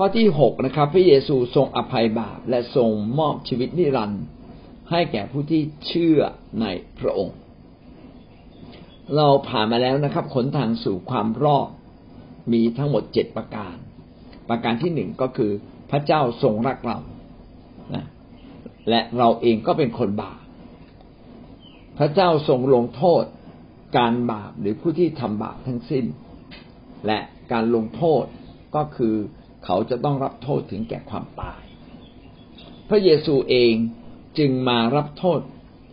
ข้อที่หกนะครับ พระเยซูทรงอภัยบาป และทรงมอบชีวิตนิรันดร์ให้แก่ผู้ที่เชื่อในพระองค์ เราผ่านมาแล้วนะครับขนทางสู่ความรอดมีทั้งหมดเจ็ดประการ ประการที่หนึ่งก็คือพระเจ้าทรงรักเรานะและเราเองก็เป็นคนบาป พระเจ้าทรงลงโทษการบาปหรือผู้ที่ทำบาปทั้งสิ้น และการลงโทษก็คือ เขาจะต้องรับโทษถึงแก่ความตาย พระเยซูเองจึงมารับโทษ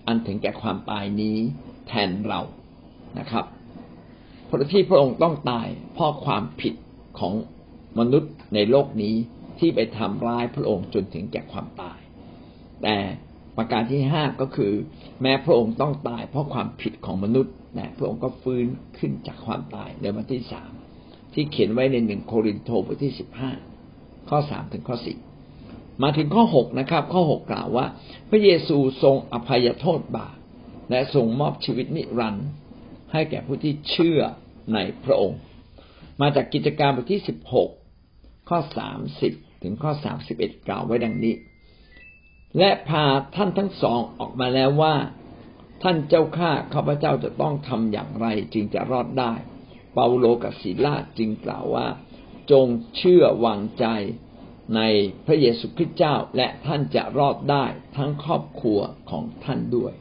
อันถึงแก่ความตายนี้แทนเรานะครับเพราะที่พระองค์ต้องตายเพราะความผิดของมนุษย์ในโลกนี้ที่ไปทำร้ายพระองค์จนถึงแก่ความตาย แต่ประการที่ห้าก็คือ แม้พระองค์ต้องตายเพราะความผิดของมนุษย์นะพระองค์ก็ฟื้นขึ้นจากความตายในวันที่สาม ที่เขียนไว้ในหนึ่งโครินโตบทที่สิบห้าข้อสามถึงข้อสี่มาถึงข้อหกนะครับ ข้อหกกล่าวว่า พระเยซูทรงอภัยโทษบาปและทรงมอบชีวิตนิรันดร์ให้แก่ผู้ที่เชื่อในพระองค์ มาจากกิจการบทที่สิบหกข้อสามสิบถึงข้อสามสิบเอ็ดกล่าวไว้ดังนี้ และพาท่านทั้งสองออกมาแล้วว่า ท่านเจ้าข้าข้าพเจ้าจะต้องทำอย่างไรจึงจะรอดได้ เปาโลกับศิลาจึงกล่าวว่า จงเชื่อวางใจในพระเยซูคริสต์เจ้าและท่านจะรอดได้ทั้งครอบครัวของท่านด้วย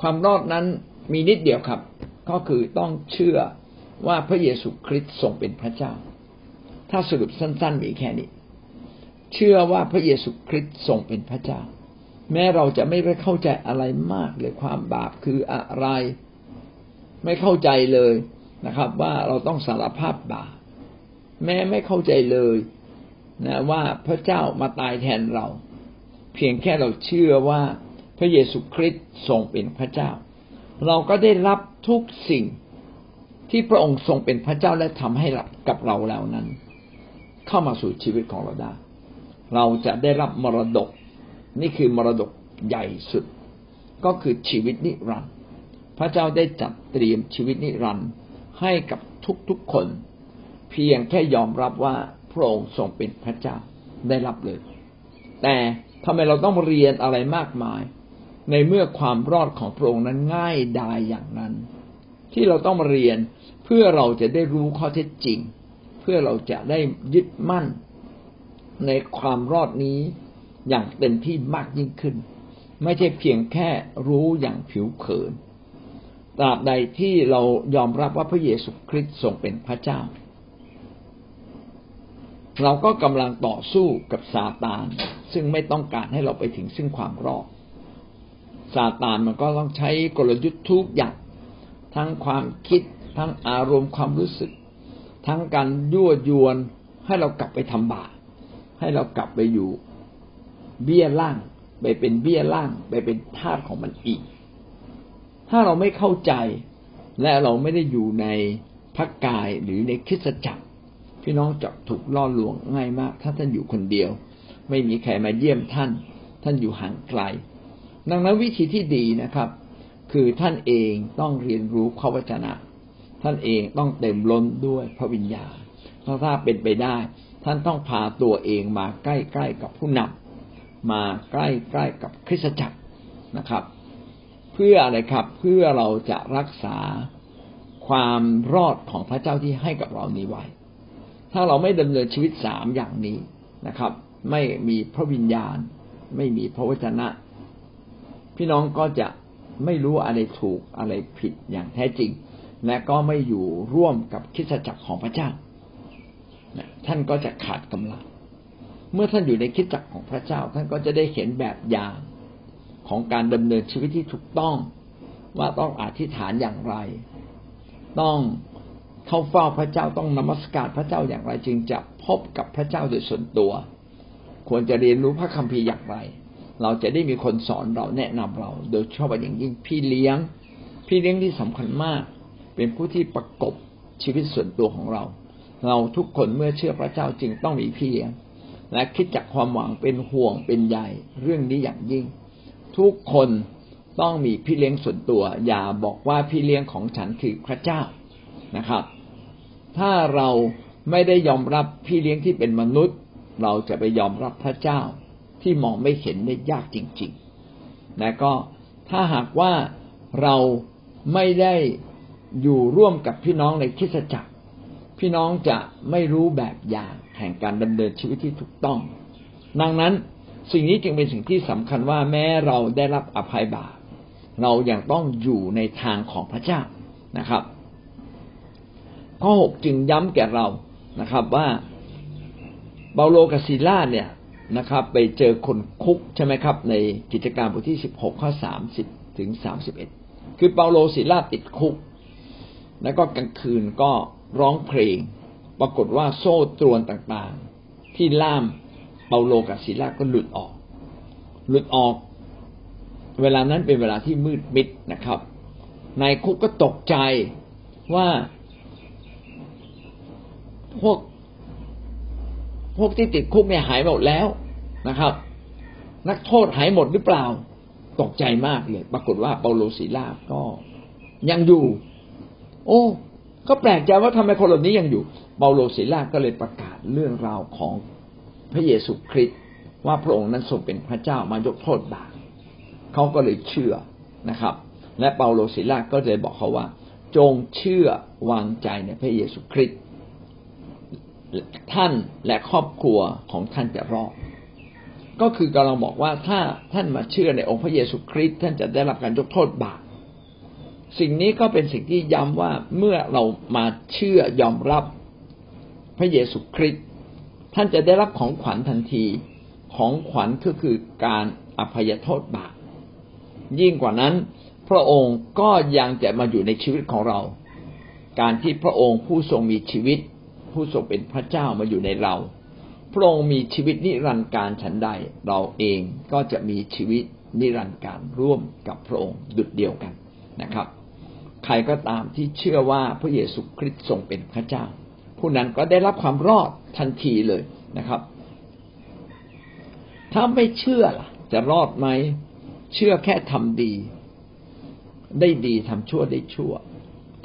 ความรอดนั้นมีนิดเดียวครับ ก็คือต้องเชื่อว่าพระเยซูคริสต์ทรงเป็นพระเจ้า ถ้าสรุปสั้นๆมีแค่นี้ เชื่อว่าพระเยซูคริสต์ทรงเป็นพระเจ้า แม้เราจะไม่ได้เข้าใจอะไรมากเลยความบาปคืออะไร ไม่เข้าใจเลย นะครับ ว่าเราต้องสารภาพบาปแม้ไม่เข้าใจเลยนะว่าพระเจ้ามาตายแทนเรา เพียงแค่เราเชื่อว่าพระเยซูคริสต์ทรงเป็นพระเจ้า เราก็ได้รับทุกสิ่งที่พระองค์ทรงเป็นพระเจ้าและทำให้กับเราแล้วนั้น เข้ามาสู่ชีวิตของเราได้ เราจะได้รับมรดก นี่คือมรดกใหญ่สุด ก็คือชีวิตนิรันดร์พระเจ้าได้จัดเตรียมชีวิตนิรันดร์ ให้กับทุกๆคน เพียงแค่ยอมรับว่าพระองค์ทรงเป็นพระเจ้าได้รับเลย แต่ทำไมเราต้องเรียนอะไรมากมาย ในเมื่อความรอดของพระองค์นั้นง่ายดายอย่างนั้น ที่เราต้องมาเรียนเพื่อเราจะได้รู้ข้อเท็จจริง เพื่อเราจะได้ยึดมั่นในความรอดนี้อย่างเต็มที่มากยิ่งขึ้น ไม่ใช่เพียงแค่รู้อย่างผิวเผิน ตราบใดที่เรายอมรับว่าพระเยซูคริสต์ทรงเป็นพระเจ้า เราก็กำลังต่อสู้กับซาตาน ซึ่งไม่ต้องการให้เราไปถึงซึ่งความรอดซาตานมันก็ต้องใช้กลยุทธ์ทุกอย่างทั้งความคิด ทั้งอารมณ์ความรู้สึก ทั้งการยั่วยวนให้เรากลับไปทำบาปให้เรากลับไปอยู่ เบี้ยล่าง ไปเป็นเบี้ยล่าง ไปเป็นทาสของมันอีก ถ้าเราไม่เข้าใจ และเราไม่ได้อยู่ในพระกายหรือในคริสจักร พี่น้องจะถูกล่อลวงง่ายมาก ถ้าท่านอยู่คนเดียว ไม่มีใครมาเยี่ยมท่าน ท่านอยู่ห่างไกล ดังนั้นวิธีที่ดีนะครับ คือท่านเองต้องเรียนรู้ข้อวจนะ ท่านเองต้องเต็มล้นด้วยพระวิญญาณถ้าถ้าเป็นไปได้ ท่านต้องพาตัวเองมาใกล้ๆกับผู้นำมาใกล้ๆกับคริสตจักรนะครับ เพื่ออะไรครับ เพื่อเราจะรักษาความรอดของพระเจ้าที่ให้กับเรานี้ไว้ ถ้าเราไม่ดำเนินชีวิตสามอย่างนี้นะครับ ไม่มีพระวิญญาณ ไม่มีพระวจนะ พี่น้องก็จะไม่รู้อะไรถูกอะไรผิดอย่างแท้จริง และก็ไม่อยู่ร่วมกับคิดจักรของพระเจ้าท่านก็จะขาดกำลัง เมื่อท่านอยู่ในคิดจักรของพระเจ้า ท่านก็จะได้เห็นแบบอย่าง ของการดำเนินชีวิตที่ถูกต้อง ว่าต้องอธิษฐานอย่างไร ต้องเข้าเฝ้าพระเจ้าต้องนมัสการพระเจ้าอย่างไร จึงจะพบกับพระเจ้าโดยส่วนตัว ควรจะเรียนรู้พระคัมภีร์อย่างไร เราจะได้มีคนสอนเราแนะนำเรา โดยชอบอย่างยิ่งพี่เลี้ยง พี่เลี้ยงที่สำคัญมาก เป็นผู้ที่ประกบชีวิตส่วนตัวของเรา เราทุกคนเมื่อเชื่อพระเจ้าจึงต้องมีพี่เลี้ยง และคิดจากความหวังเป็นห่วงเป็นใยเรื่องนี้อย่างยิ่ง ทุกคนต้องมีพี่เลี้ยงส่วนตัว อย่าบอกว่าพี่เลี้ยงของฉันคือพระเจ้านะครับ ถ้าเราไม่ได้ยอมรับพี่เลี้ยงที่เป็นมนุษย์ เราจะไปยอมรับพระเจ้าที่มองไม่เห็นได้ยากจริงๆและก็ถ้าหากว่าเราไม่ได้อยู่ร่วมกับพี่น้องในคริสตจักร พี่น้องจะไม่รู้แบบอย่างแห่งการดำเนินชีวิตที่ถูกต้อง ดังนั้น สิ่งนี้จึงเป็นสิ่งที่สำคัญว่าแม้เราได้รับอภัยบาปเรายัางต้องอยู่ในทางของพระเจ้านะครับ ข้อหกจึงย้ำแก่เรานะครับว่าเปาโลกับซีลาเนี่ยนะครับ ไปเจอคนคุกใช่ไหมครับ ในกิจการบทที่สิบหกข้อสามสิบถึงสามสิบเอ็ดคือเปาโลซีลาติดคุก แล้วก็กลางคืนก็ร้องเพลง ปรากฏว่าโซ่ตรวนต่างๆ ที่ล่าม เปาโลกับซีลาก็หลุดออก หลุดออก เวลานั้นเป็นเวลาที่มืดมิดนะครับ นายคุกก็ตกใจว่าพวกพวกที่ติดคุกเนี่ยหายหมดแล้วนะครับ นักโทษหายหมดหรือเปล่า ตกใจมากเลย ปรากฏว่าเปาโลศิลาก็ยังอยู่ โอ้ก็แปลกใจว่าทำไมคนเหล่านี้ยังอยู่ เปาโลศิลาก็เลยประกาศเรื่องราวของ พระเยซูคริสต์ว่าพระองค์นั้นทรงเป็นพระเจ้ามายกโทษบาปเขาก็เลยเชื่อนะครับ และเปาโลศิลาก็เลยบอกเขาว่า จงเชื่อวางใจในพระเยซูคริสต์ท่านและครอบครัวของท่านจะรอดก็คือกำลังบอกว่าถ้าท่านมาเชื่อในองค์พระเยซูคริสต์ท่านจะได้รับการยกโทษบาปสิ่งนี้ก็เป็นสิ่งที่ย้ำว่าเมื่อเรามาเชื่อยอมรับพระเยซูคริสต์ ท่านจะได้รับของขวัญทันทีของขวัญก็คือการอภัยโทษบาปยิ่งกว่านั้น พระองค์ก็ยังจะมาอยู่ในชีวิตของเรา การที่พระองค์ผู้ทรงมีชีวิต ผู้ทรงเป็นพระเจ้ามาอยู่ในเรา พระองค์มีชีวิตนิรันดร์การฉันใดเราเองก็จะมีชีวิตนิรันดร์การร่วมกับพระองค์ดุดเดียวกันนะครับ ใครก็ตามที่เชื่อว่าพระเยซูคริสต์ทรงเป็นพระเจ้า ผู้นั้นก็ได้รับความรอดทันทีเลยนะครับ ถ้าไม่เชื่อล่ะ จะรอดไหมเชื่อแค่ทำดี ได้ดีทำชั่วได้ชั่ว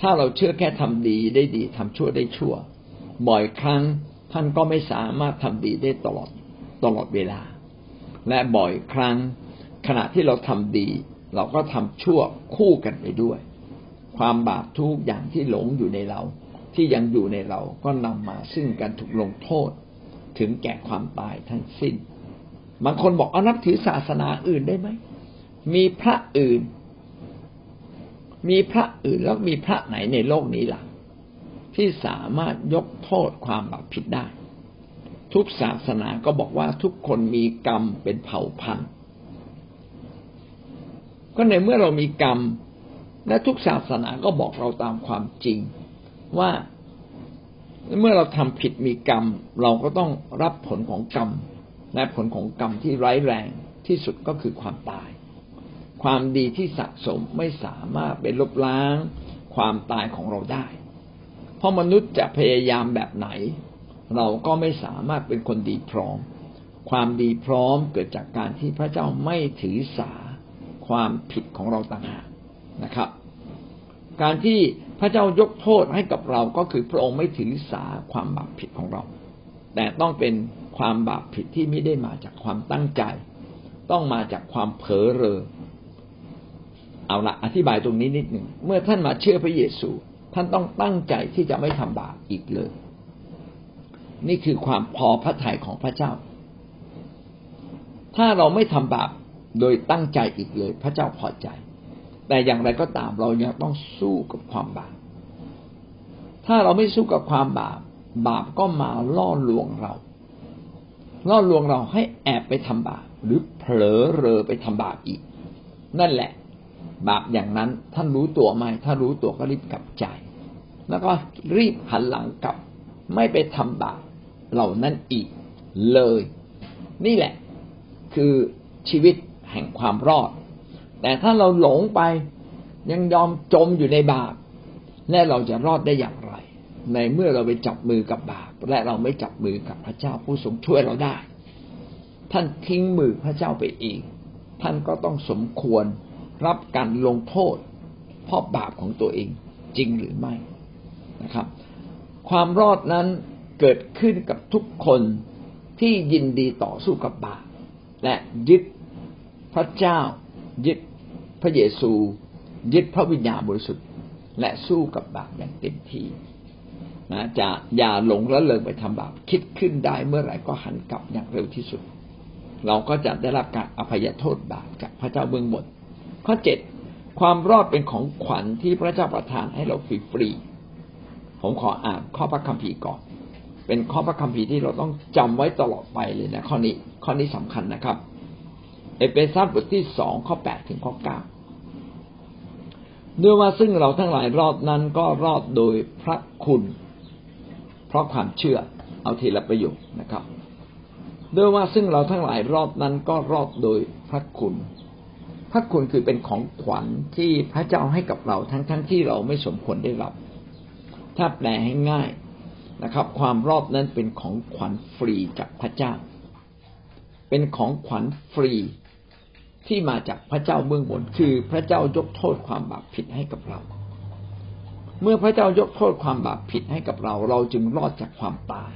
ถ้าเราเชื่อแค่ทำดีได้ดีทำชั่วได้ชั่ว บ่อยครั้งท่านก็ไม่สามารถทำดีได้ตลอดตลอดเวลา และบ่อยครั้งขณะที่เราทำดี เราก็ทำชั่วคู่กันไปด้วย ความบาปทุกอย่างที่หลงอยู่ในเรา ที่ยังอยู่ในเราก็นำมาซึ่งการถูกลงโทษถึงแก่ความตายทั้งสิ้น บางคนบอกเอานับถือศาสนาอื่นได้ไหม มีพระอื่น มีพระอื่นแล้วมีพระไหนในโลกนี้ล่ะ ที่สามารถยกโทษความบาปผิดได้ ทุกศาสนาก็บอกว่าทุกคนมีกรรมเป็นเผ่าพันธุ์ ก็ในเมื่อเรามีกรรม และทุกศาสนาก็บอกเราตามความจริง ว่าเมื่อเราทำผิดมีกรรม เราก็ต้องรับผลของกรรมและผลของกรรมที่ร้ายแรงที่สุดก็คือความตาย ความดีที่สะสมไม่สามารถไปลบล้างความตายของเราได้ เพราะมนุษย์จะพยายามแบบไหน เราก็ไม่สามารถเป็นคนดีพร้อม ความดีพร้อมเกิดจากการที่พระเจ้าไม่ถือสาความผิดของเราต่างหากนะครับ การที่พระเจ้ายกโทษให้กับเราก็คือพระองค์ไม่ถือสาความบาปผิดของเรา แต่ต้องเป็นความบาปผิดที่ไม่ได้มาจากความตั้งใจ ต้องมาจากความเผลอเรอเอาละอธิบายตรงนี้นิดหนึ่งเมื่อท่านมาเชื่อพระเยซู ท่านต้องตั้งใจที่จะไม่ทำบาปอีกเลย นี่คือความพอพระทัยของพระเจ้า ถ้าเราไม่ทำบาปโดยตั้งใจอีกเลย พระเจ้าพอใจ แต่อย่างไรก็ตามเรายังต้องสู้กับความบาป ถ้าเราไม่สู้กับความบาป บาปก็มาล่อลวงเรา ล่อลวงเราให้แอบไปทำบาป หรือเผลอเรอไปทำบาปอีก นั่นแหละ บาปอย่างนั้นท่านรู้ตัวไหมถ้ารู้ตัวก็รีบกลับใจ แล้วก็รีบหันหลังกลับ ไม่ไปทำบาปเหล่านั้นอีกเลย นี่แหละ คือชีวิตแห่งความรอด แต่ถ้าเราหลงไปยังยอมจมอยู่ในบาปและเราจะรอดได้อย่างไร ในเมื่อเราไปจับมือกับบาป และเราไม่จับมือกับพระเจ้าผู้ทรงช่วยเราได้ ท่านทิ้งมือพระเจ้าไปเองท่านก็ต้องสมควรรับการลงโทษเพราะบาปของตัวเองจริงหรือไม่นะครับ ความรอดนั้นเกิดขึ้นกับทุกคนที่ยินดีต่อสู้กับบาปและยึดพระเจ้ายึด ระเยซูยึดพระวิญญาณบริสุทธิ์และสู้กับบาปอย่างเต็มที่นะจะอย่าหลงละเลยไปทำบาปคิดขึ้นได้เมื่อไหร่ก็หันกลับอย่างเร็วที่สุด เราก็จะได้รับการอภัยโทษบาปจากพระเจ้าเบื้องบนข้อเจ็ดความรอดเป็นของขวัญที่พระเจ้าประทานให้เราฟรีๆผมขออ่านข้อพระคัมภีร์ก่อน เป็นข้อพระคัมภีร์ที่เราต้องจำไว้ตลอดไปเลยนะข้อนี้ข้อนี้สำคัญนะครับ เอเฟซัสบทที่สองข้อแปดถึงข้อเก้า ด้วยว่าซึ่งเราทั้งหลายรอดนั้นก็รอดโดยพระคุณ เพราะความเชื่อเอาทีละประโยคนะครับ ด้วยว่าซึ่งเราทั้งหลายรอดนั้นก็รอดโดยพระคุณ พระคุณคือเป็นของขวัญที่พระเจ้าให้กับเราทั้งๆทที่เราไม่สมควรได้รับ ถ้าแปลให้ง่ายนะครับ ความรอดนั้นเป็นของขวัญฟรีจากพระเจ้า เป็นของขวัญฟรี ที่มาจากพระเจ้าเบื้องบน คือพระเจ้ายกโทษความบาปผิดให้กับเรา เมื่อพระเจ้ายกโทษความบาปผิดให้กับเรา เราจึงรอดจากความตาย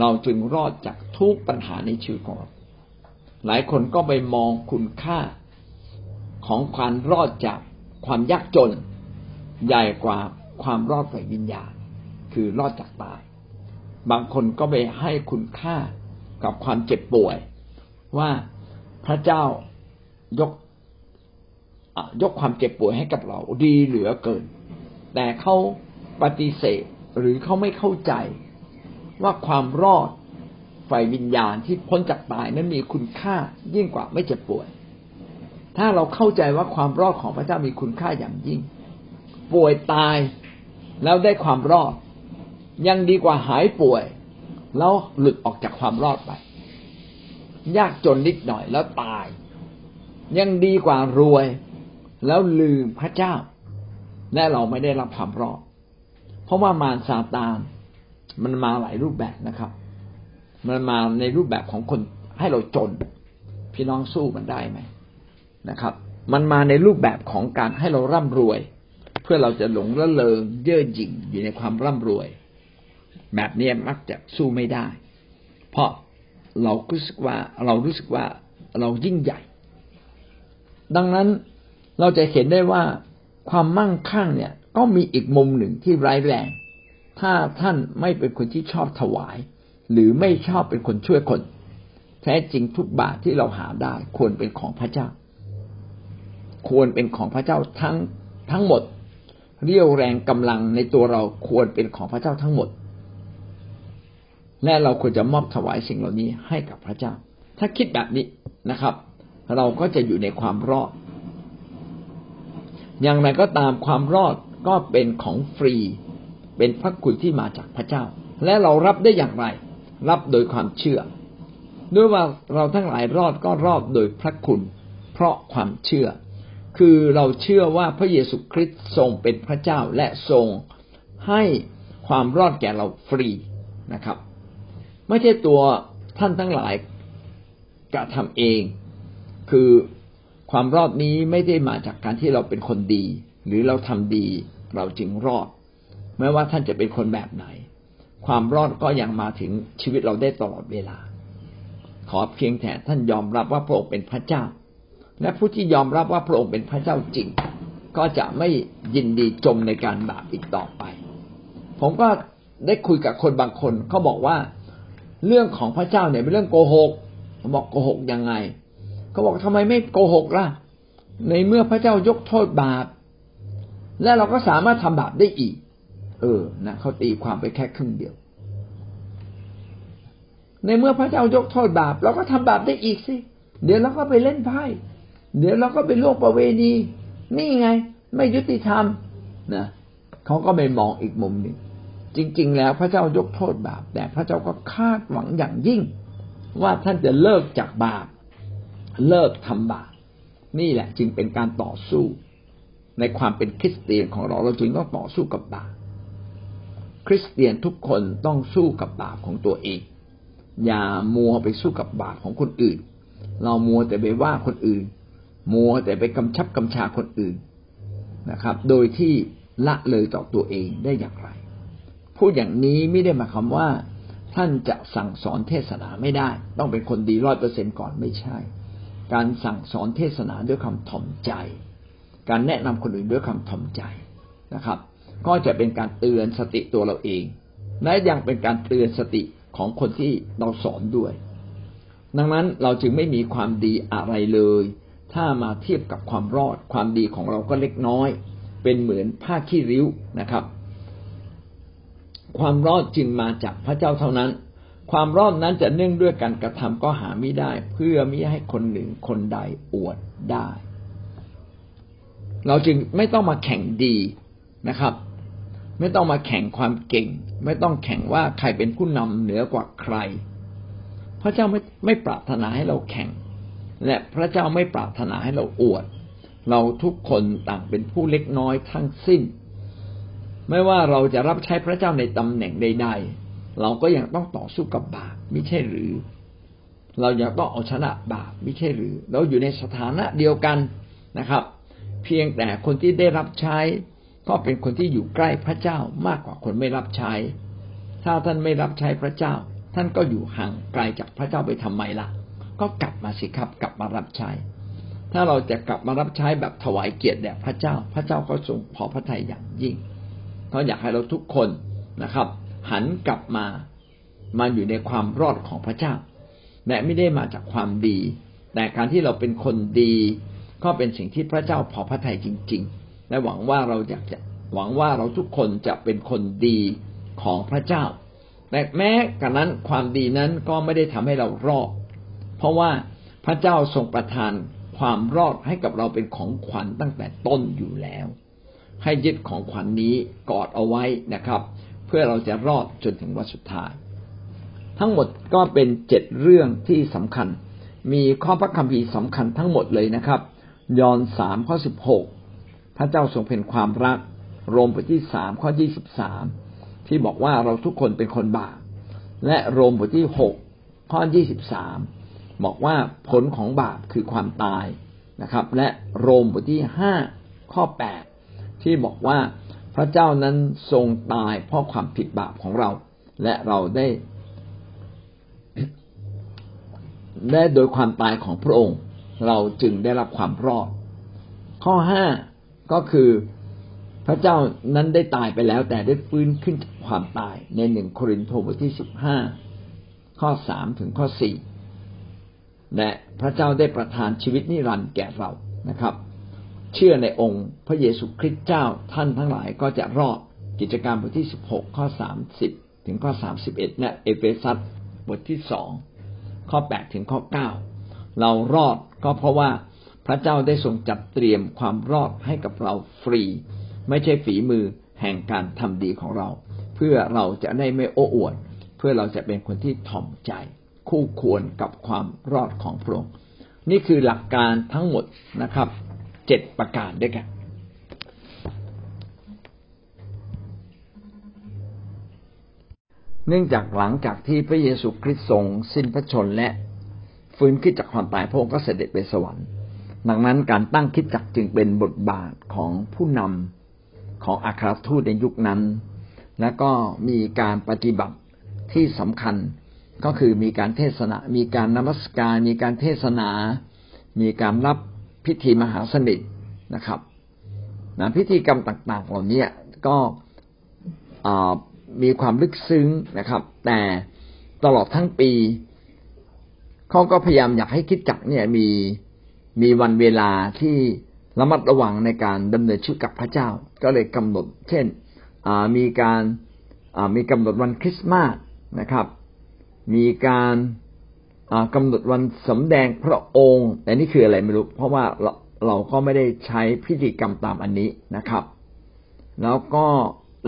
เราจึงรอดจากทุกปัญหาในชีวิตของเรา หลายคนก็ไปมองคุณค่าของความรอดจากความยากจน ใหญ่กว่าความรอดฝ่ายวิญญาณ คือรอดจากตาย บางคนก็ไปให้คุณค่ากับความเจ็บป่วย ว่าพระเจ้า ยกยกความเจ็บป่วยให้กับเราดีเหลือเกิน แต่เขาปฏิเสธหรือเขาไม่เข้าใจว่าความรอดฝ่ายวิญญาณที่พ้นจากตายนั้นมีคุณค่ายิ่งกว่าไม่เจ็บป่วย ถ้าเราเข้าใจว่าความรอดของพระเจ้ามีคุณค่าอย่างยิ่ง ป่วยตายแล้วได้ความรอด ยังดีกว่าหายป่วย แล้วหลุดออกจากความรอดไป ยากจนนิดหน่อยแล้วตาย ยังดีกว่ารวย แล้วลืมพระเจ้า และเราไม่ได้รับความรอดเพราะว่ามารซาตานมันมาหลายรูปแบบนะครับ มันมาในรูปแบบของคนให้เราจน พี่น้องสู้มันได้ไหมนะครับ มันมาในรูปแบบของการให้เราร่ำรวย เพื่อเราจะหลงละเลงเย่อหยิ่งอยู่ในความร่ำรวย แบบนี้มักจะสู้ไม่ได้ เพราะเรารู้สึกว่าเรารู้สึกว่าเรายิ่งใหญ่ ดังนั้นเราจะเห็นได้ว่าความมั่งคั่งเนี่ยก็มีอีกมุมหนึ่งที่ร้ายแรง ถ้าท่านไม่เป็นคนที่ชอบถวาย หรือไม่ชอบเป็นคนช่วยคน แท้จริงทุกบาทที่เราหาได้ควรเป็นของพระเจ้า ควรเป็นของพระเจ้าทั้งทั้งหมด เรี่ยวแรงกำลังในตัวเราควรเป็นของพระเจ้าทั้งหมด และเราควรจะมอบถวายสิ่งเหล่านี้ให้กับพระเจ้า ถ้าคิดแบบนี้นะครับ เราก็จะอยู่ในความรอด อย่างไรก็ตามความรอดก็เป็นของฟรี เป็นพระคุณที่มาจากพระเจ้า และเรารับได้อย่างไร รับโดยความเชื่อ ด้วยว่าเราทั้งหลายรอดก็รอดโดยพระคุณ เพราะความเชื่อ คือเราเชื่อว่าพระเยซูคริสต์ทรงเป็นพระเจ้าและทรงให้ความรอดแก่เราฟรีนะครับ ไม่ใช่ตัวท่านทั้งหลายกระทำเอง คือความรอดนี้ไม่ได้มาจากการที่เราเป็นคนดี หรือเราทำดีเราจึงรอด ไม่ว่าท่านจะเป็นคนแบบไหน ความรอดก็ยังมาถึงชีวิตเราได้ตลอดเวลา ขอเพียงแต่ท่านยอมรับว่าพระองค์เป็นพระเจ้า และผู้ที่ยอมรับว่าพระองค์เป็นพระเจ้าจริง ก็จะไม่ยินดีจมในการบาปอีกต่อไป ผมก็ได้คุยกับคนบางคนเขาบอกว่า เรื่องของพระเจ้าเนี่ยเป็นเรื่องโกหกผมบอกโกหกยังไง เขาบอกทำไมไม่โกหกล่ะ ในเมื่อพระเจ้ายกโทษบาป และเราก็สามารถทำบาปได้อีก เออนะเขาตีความไปแค่ครึ่งเดียว ในเมื่อพระเจ้ายกโทษบาป เราก็ทำบาปได้อีกสิเดี๋ยวเราก็ไปเล่นไพ่เดี๋ยวเราก็ไปล่วงประเวณีนี่ไง ไม่ยุติธรรมนะเขาก็ไม่มองอีกมุมหนึ่งจริง ๆ แล้วพระเจ้ายกโทษบาป แต่พระเจ้าก็คาดหวังอย่างยิ่ง ว่าท่านจะเลิกจากบาป เลิกทำบาปนี่แหละจึงเป็นการต่อสู้ ในความเป็นคริสเตียนของเราเราจึงต้องต่อสู้กับบาปคริสเตียนทุกคนต้องสู้กับบาปของตัวเอง อย่ามัวไปสู้กับบาปของคนอื่น เรามัวแต่ไปว่าคนอื่น มัวแต่ไปกำชับกำชาคนอื่นนะครับ โดยที่ละเลยต่อตัวเองได้อย่างไร พูดอย่างนี้ไม่ได้หมายความว่า ท่านจะสั่งสอนเทศนาไม่ได้ ต้องเป็นคนดีร้อยเปอร์เซ็นก่อนไม่ใช่ การสั่งสอนเทศนาด้วยคำถ่อมใจ การแนะนำคนอื่นด้วยคำถ่อมใจนะครับ ก็จะเป็นการเตือนสติตัวเราเองและยังเป็นการเตือนสติของคนที่เราสอนด้วย ดังนั้นเราจึงไม่มีความดีอะไรเลย ถ้ามาเทียบกับความรอด ความดีของเราก็เล็กน้อย เป็นเหมือนผ้าขี้ริ้วนะครับ ความรอดจึงมาจากพระเจ้าเท่านั้น ความรอดนั้นจะเนื่องด้วยการกระทำก็หาไม่ได้ เพื่อมิให้คนหนึ่งคนใดอวดได้ เราจึงไม่ต้องมาแข่งดีนะครับ ไม่ต้องมาแข่งความเก่ง ไม่ต้องแข่งว่าใครเป็นผู้นำเหนือกว่าใคร พระเจ้าไม่ไม่ปรารถนาให้เราแข่ง และพระเจ้าไม่ปรารถนาให้เราอวด เราทุกคนต่างเป็นผู้เล็กน้อยทั้งสิ้น ไม่ว่าเราจะรับใช้พระเจ้าในตำแหน่งใด ๆ เราก็ยังต้องต่อสู้กับบาปไม่ใช่หรือ เราอยากต้องเอาชนะบาปไม่ใช่หรือ เราอยู่ในสถานะเดียวกันนะครับ เพียงแต่คนที่ได้รับใช้ ก็เป็นคนที่อยู่ใกล้พระเจ้ามากกว่าคนไม่รับใช้ ถ้าท่านไม่รับใช้พระเจ้า ท่านก็อยู่ห่างไกลจากพระเจ้าไปทำไมล่ะ ก็กลับมาสิครับกลับมารับใช้ ถ้าเราจะกลับมารับใช้แบบถวายเกียรติแด่พระเจ้า พระเจ้าก็ทรงพอพระทัยอย่างยิ่งเขาอยากให้เราทุกคนนะครับ หันกลับมามาอยู่ในความรอดของพระเจ้า และไม่ได้มาจากความดี แต่การที่เราเป็นคนดี ก็เป็นสิ่งที่พระเจ้าพอพระทัยจริง ๆ และหวังว่าเราอยากจะหวังว่าเราทุกคนจะเป็นคนดีของพระเจ้า แต่แม้กระนั้นความดีนั้นก็ไม่ได้ทำให้เรารอด เพราะว่าพระเจ้าทรงประทานความรอดให้กับเราเป็นของขวัญตั้งแต่ต้นอยู่แล้ว ให้ยึดของขวัญนนี้กอดเอาไว้นะครับ เพื่อเราจะรอดจนถึงวันสุดท้าย ทั้งหมดก็เป็นเจ็ดเรื่องที่สำคัญ มีข้อพระคัมภีร์สำคัญทั้งหมดเลยนะครับ ยอห์นสามข้อสิบหกพระเจ้าทรงเป็นความรัก โรมบทที่สามข้อยี่สิบสามที่บอกว่าเราทุกคนเป็นคนบาปและโรมบทที่หกข้อยี่สิบสามบอกว่าผลของบาปคือความตายนะครับ และโรมบทที่ห้าข้อแปดที่บอกว่า พระเจ้านั้นทรงตายเพราะความผิดบาปของเรา และเราได้ได้โดยความตายของพระองค์ เราจึงได้รับความรอด ข้อห้าก็คือพระเจ้านั้นได้ตายไปแล้ว แต่ได้ฟื้นขึ้นจากความตายในหนึ่งโครินธ์บทที่สิบห้าข้อสามถึงข้อสี่และพระเจ้าได้ประทานชีวิตนิรันดร์แก่เรานะครับ เชื่อในองค์พระเยซูคริสต์เจ้าท่านทั้งหลายก็จะรอดกิจการบทที่สิบหกข้อสามสิบถึงข้อสามสิบเอ็ดและเอเฟซัสบทที่สองข้อแปดถึงข้อเก้าเรารอดก็เพราะว่าพระเจ้าได้ทรงจัดเตรียมความรอดให้กับเราฟรี ไม่ใช่ฝีมือแห่งการทำดีของเรา เพื่อเราจะได้ไม่โอ้อวด เพื่อเราจะเป็นคนที่ถ่อมใจ คู่ควรกับความรอดของพระองค์นี่คือหลักการทั้งหมดนะครับ เจ็ดประการด้วยกัน เนื่องจากหลังจากที่พระเยซูคริสต์ทรงสิ้นพระชนและฟื้นขึ้นจากความตายพระองค์ก็เสด็จไปสวรรค์ ดังนั้นการตั้งคิดจักจึงเป็นบทบาทของผู้นำของอัครทูตในยุคนั้น และก็มีการปฏิบัติที่สำคัญก็คือมีการเทศนา มีการนมัสการ มีการเทศนา มีการรับ พิธีมหาสนิทนะครับนะพิธีกรรมต่างๆเหล่านี้ก็มีความลึกซึ้งนะครับ แต่ตลอดทั้งปีเขาก็พยายามอยากให้คิดจักเนี่ยมีมีวันเวลาที่ระมัดระวังในการดำเนินชีวิตกับพระเจ้า ก็เลยกำหนด เช่นมีการมีกำหนดวันคริสต์มาสนะครับ มีการ กำหนดวันสำแดงพระองค์แต่นี่คืออะไรไม่รู้ เพราะว่าเราเราก็ไม่ได้ใช้พิธีกรรมตามอันนี้นะครับ แล้วก็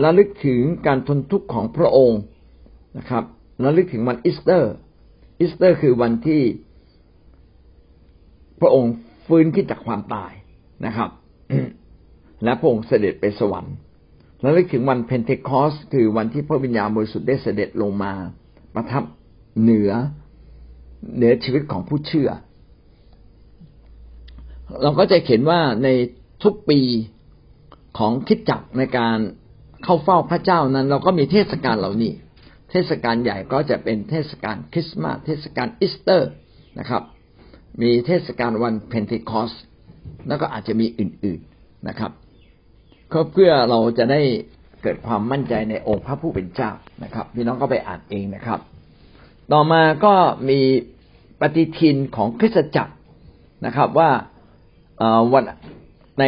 ระลึกถึงการทนทุกข์ของพระองค์นะครับระลึกถึงวันอีสเตอร์อีสเตอร์คือวันที่พระองค์ฟื้นขึ้นจากความตายนะครับ และพระองค์เสด็จไปสวรรค์แล้วนึกถึงวันเพนเทคอสคือวันที่พระวิญญาณบริสุทธิ์ได้เสด็จลงมา ประทับเหนือ เหนือชีวิตของผู้เชื่อ เราก็จะเห็นว่าในทุกปีของคริสตจักรในการเข้าเฝ้าพระเจ้านั้น เราก็มีเทศกาลเหล่านี้ เทศกาลใหญ่ก็จะเป็นเทศกาลคริสต์มาสเทศกาลอีสเตอร์นะครับ มีเทศกาลวันเพนเทคอสแล้วก็อาจจะมีอื่น ๆนะครับก็เพื่อเราจะได้เกิดความมั่นใจในองค์พระผู้เป็นเจ้านะครับ พี่น้องก็ไปอ่านเองนะครับ ต่อมาก็มีปฏิทินของคริสตจักรนะครับ ว่าวันใน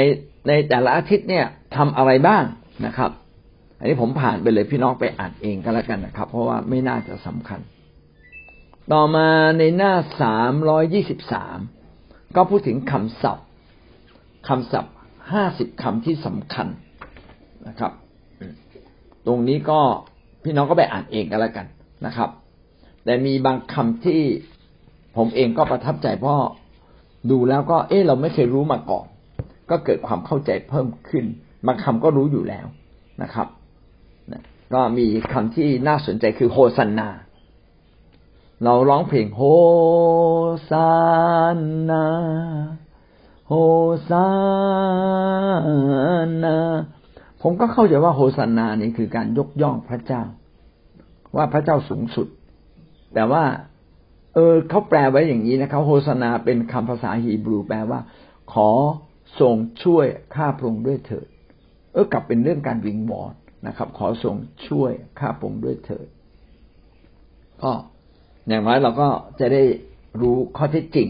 ในแต่ละอาทิตย์เนี่ยทำอะไรบ้างนะครับ อันนี้ผมผ่านไปเลยพี่น้องไปอ่านเองก็แล้วกันนะครับ เพราะว่าไม่น่าจะสำคัญ ต่อมาในหน้าสามร้อยยี่สิบสามก็พูดถึงคำศัพท์คำศัพท์ห้าสิบคำที่สำคัญนะครับ ตรงนี้ก็พี่น้องก็ไปอ่านเองก็แล้วกันนะครับ แต่มีบางคำที่ผมเองก็ประทับใจเพราะดูแล้วก็ เออเราไม่เคยรู้มาก่อน ก็เกิดความเข้าใจเพิ่มขึ้น บางคำก็รู้อยู่แล้วนะครับก็มีคำที่น่าสนใจคือโฮสันนา เราร้องเพลงโฮสันนาโฮซานาผมก็เข้าใจว่าโฮสันนานี่คือการยกย่องพระเจ้า ว่าพระเจ้าสูงสุด แต่ว่า เออเขาแปลไว้อย่างนี้นะครับ โฮสนาเป็นคำภาษาฮีบรูแปลว่า ขอทรงช่วยข้าพระองค์ด้วยเถิด เออกลับเป็นเรื่องการวิงวอนนะครับ ขอทรงช่วยข้าพระองค์ด้วยเถิด ก็อย่างน้อยเราก็จะได้รู้ข้อเท็จจริง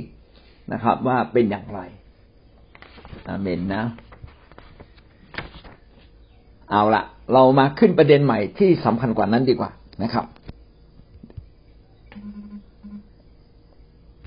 นะครับ ว่าเป็นอย่างไรอาเมนนะ เอาละเรามาขึ้นประเด็นใหม่ที่สำคัญกว่านั้นดีกว่านะครับ